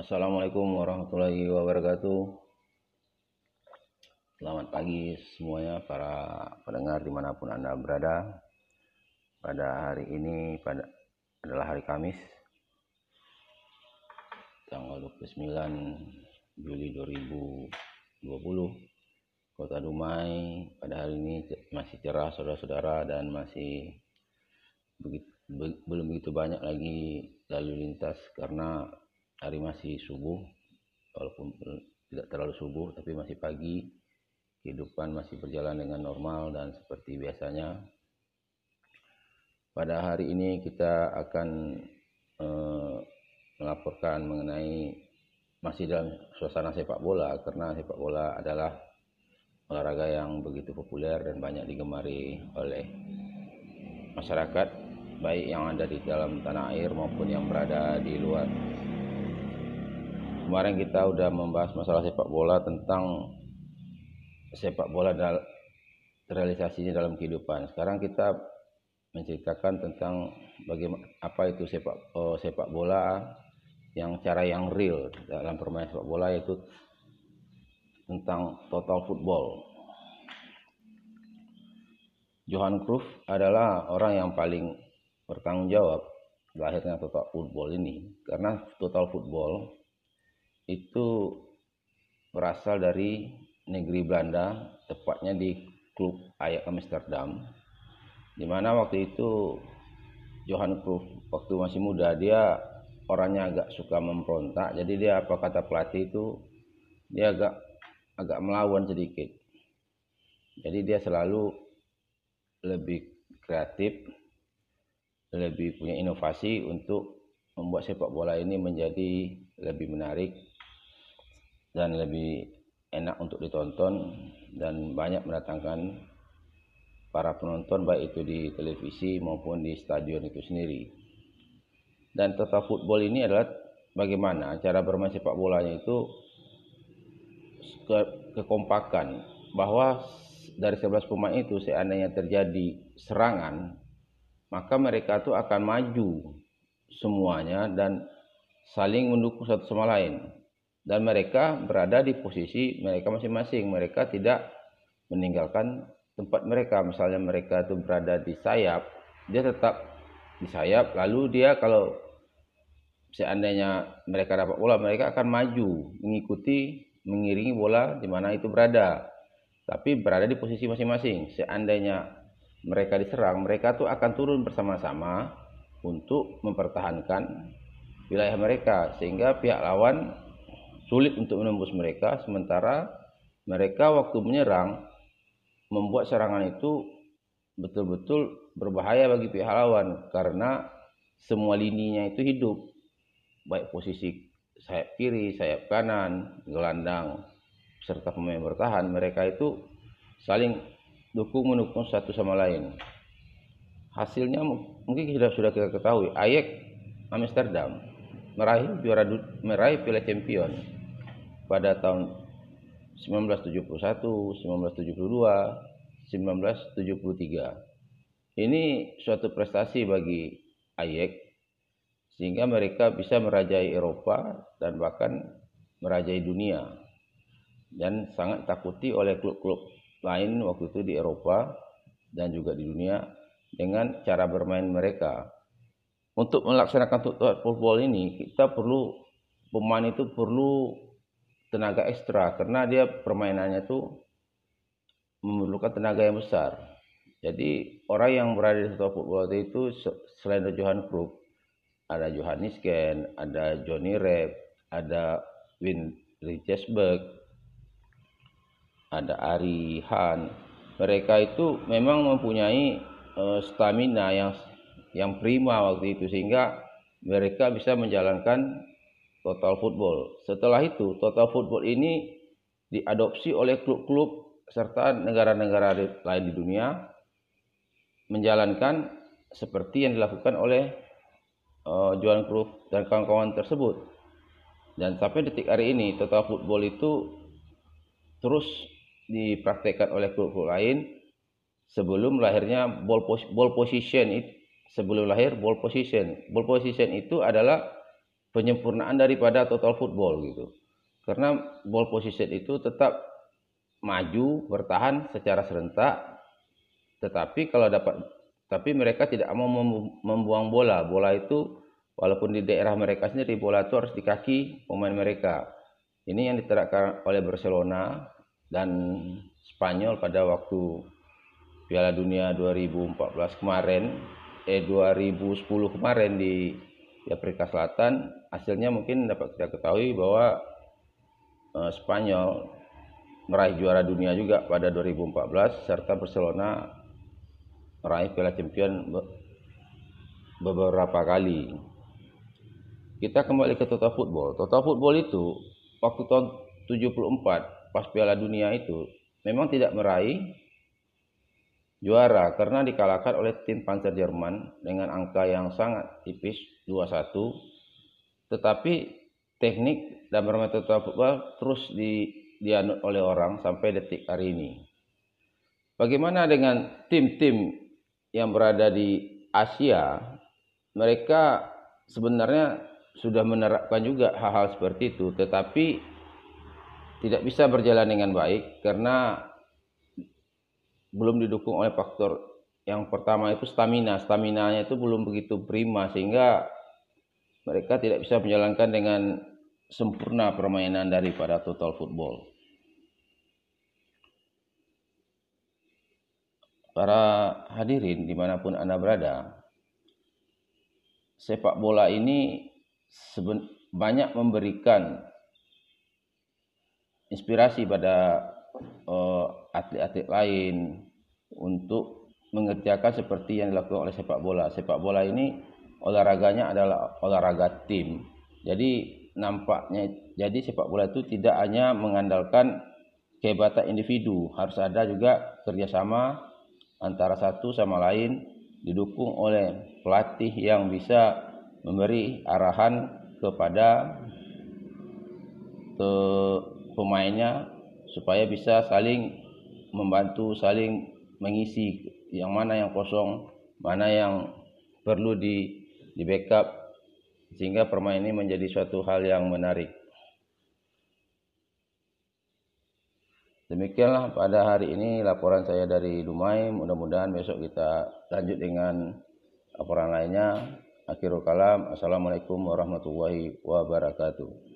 Assalamualaikum warahmatullahi wabarakatuh. Selamat pagi semuanya para pendengar di mana pun anda berada. Pada hari ini pada adalah hari Kamis, tanggal 29 Juli 2020. Kota Dumai pada hari ini masih cerah saudara-saudara dan masih begitu, be, belum begitu banyak lagi lalu lintas karena hari masih subuh walaupun tidak terlalu subuh tapi masih pagi. Kehidupan masih berjalan dengan normal dan seperti biasanya. Pada hari ini kita akan eh, melaporkan mengenai masih dalam suasana sepak bola karena sepak bola adalah olahraga yang begitu populer dan banyak digemari oleh masyarakat baik yang ada di dalam tanah air maupun yang berada di luar kemarin kita udah membahas masalah sepak bola tentang sepak bola dan realisasinya dalam kehidupan. Sekarang kita menceritakan tentang bagaimana apa itu sepak oh, sepak bola yang cara yang real dalam permainan sepak bola yaitu tentang total football. Johan Cruyff adalah orang yang paling bertanggung jawab lahirnya total football ini karena total football itu berasal dari negeri Belanda, tepatnya di klub Ajax Amsterdam. Di mana waktu itu Johan Cruyff waktu masih muda dia orangnya agak suka memberontak. Jadi dia apa kata pelatih itu dia agak agak melawan sedikit. Jadi dia selalu lebih kreatif, lebih punya inovasi untuk membuat sepak bola ini menjadi lebih menarik dan lebih enak untuk ditonton dan banyak mendatangkan para penonton baik itu di televisi maupun di stadion itu sendiri. Dan total football ini adalah bagaimana cara bermain sepak bolanya itu ke kekompakan bahwa dari 11 pemain itu seandainya terjadi serangan maka mereka itu akan maju semuanya dan saling mendukung satu sama lain dan mereka berada di posisi mereka masing-masing. Mereka tidak meninggalkan tempat mereka. Misalnya mereka itu berada di sayap, dia tetap di sayap. Lalu dia kalau seandainya mereka dapat bola, mereka akan maju mengikuti mengiringi bola di mana itu berada. Tapi berada di posisi masing-masing. Seandainya mereka diserang, mereka tuh akan turun bersama-sama untuk mempertahankan wilayah mereka sehingga pihak lawan sulit untuk menembus mereka sementara mereka waktu menyerang membuat serangan itu betul-betul berbahaya bagi pihak lawan karena semua lininya itu hidup baik posisi sayap kiri, sayap kanan, gelandang serta pemain bertahan mereka itu saling dukung mendukung satu sama lain. Hasilnya mungkin sudah sudah kita ketahui Ajax Amsterdam meraih juara meraih Piala Champion pada tahun 1971, 1972, 1973. Ini suatu prestasi bagi Ajax sehingga mereka bisa merajai Eropa dan bahkan merajai dunia dan sangat takuti oleh klub-klub lain waktu itu di Eropa dan juga di dunia dengan cara bermain mereka. Untuk melaksanakan football ini kita perlu pemain itu perlu tenaga ekstra karena dia permainannya itu memerlukan tenaga yang besar. Jadi orang yang berada di sebuah football itu selain dari Johan Cruyff, ada Johannes Ken, ada Johnny Rep, ada Win Richesberg, ada Ari Han. Mereka itu memang mempunyai uh, stamina yang yang prima waktu itu sehingga mereka bisa menjalankan total football. Setelah itu, total football ini diadopsi oleh klub-klub serta negara-negara lain di dunia menjalankan seperti yang dilakukan oleh uh, Johan Cruyff dan kawan-kawan tersebut. Dan sampai detik hari ini, total football itu terus dipraktekkan oleh klub-klub lain sebelum lahirnya ball, pos ball position sebelum lahir ball position. Ball position itu adalah penyempurnaan daripada total football gitu. Karena ball position itu tetap maju bertahan secara serentak tetapi kalau dapat tapi mereka tidak mau membuang bola. Bola itu walaupun di daerah mereka sendiri bola itu harus di kaki pemain mereka. Ini yang diterapkan oleh Barcelona dan Spanyol pada waktu Piala Dunia 2014 kemarin, eh 2010 kemarin di Afrika Selatan, hasilnya mungkin dapat kita ketahui bahwa eh, Spanyol meraih juara dunia juga pada 2014 serta Barcelona meraih Piala Champion beberapa kali. Kita kembali ke total football. Total football itu waktu tahun 74 pas Piala Dunia itu memang tidak meraih juara karena dikalahkan oleh tim Panzer Jerman dengan angka yang sangat tipis 2-1. Tetapi teknik dan bermain total football terus di dianut oleh orang sampai detik hari ini. Bagaimana dengan tim-tim yang berada di Asia? Mereka sebenarnya sudah menerapkan juga hal-hal seperti itu, tetapi tidak bisa berjalan dengan baik karena belum didukung oleh faktor yang pertama itu stamina. Stamina-nya itu belum begitu prima sehingga mereka tidak bisa menjalankan dengan sempurna permainan daripada total football. Para hadirin di mana pun Anda berada, sepak bola ini banyak memberikan inspirasi pada eh, atlet-atlet lain untuk mengerjakan seperti yang dilakukan oleh sepak bola. Sepak bola ini olahraganya adalah olahraga tim. Jadi nampaknya jadi sepak bola itu tidak hanya mengandalkan kehebatan individu, harus ada juga kerjasama antara satu sama lain didukung oleh pelatih yang bisa memberi arahan kepada ke pemainnya supaya bisa saling membantu saling mengisi yang mana yang kosong mana yang perlu di di backup sehingga permainan ini menjadi suatu hal yang menarik Demikianlah pada hari ini laporan saya dari Dumai. Mudah-mudahan besok kita lanjut dengan laporan lainnya. Akhirul kalam. Assalamualaikum warahmatullahi wabarakatuh.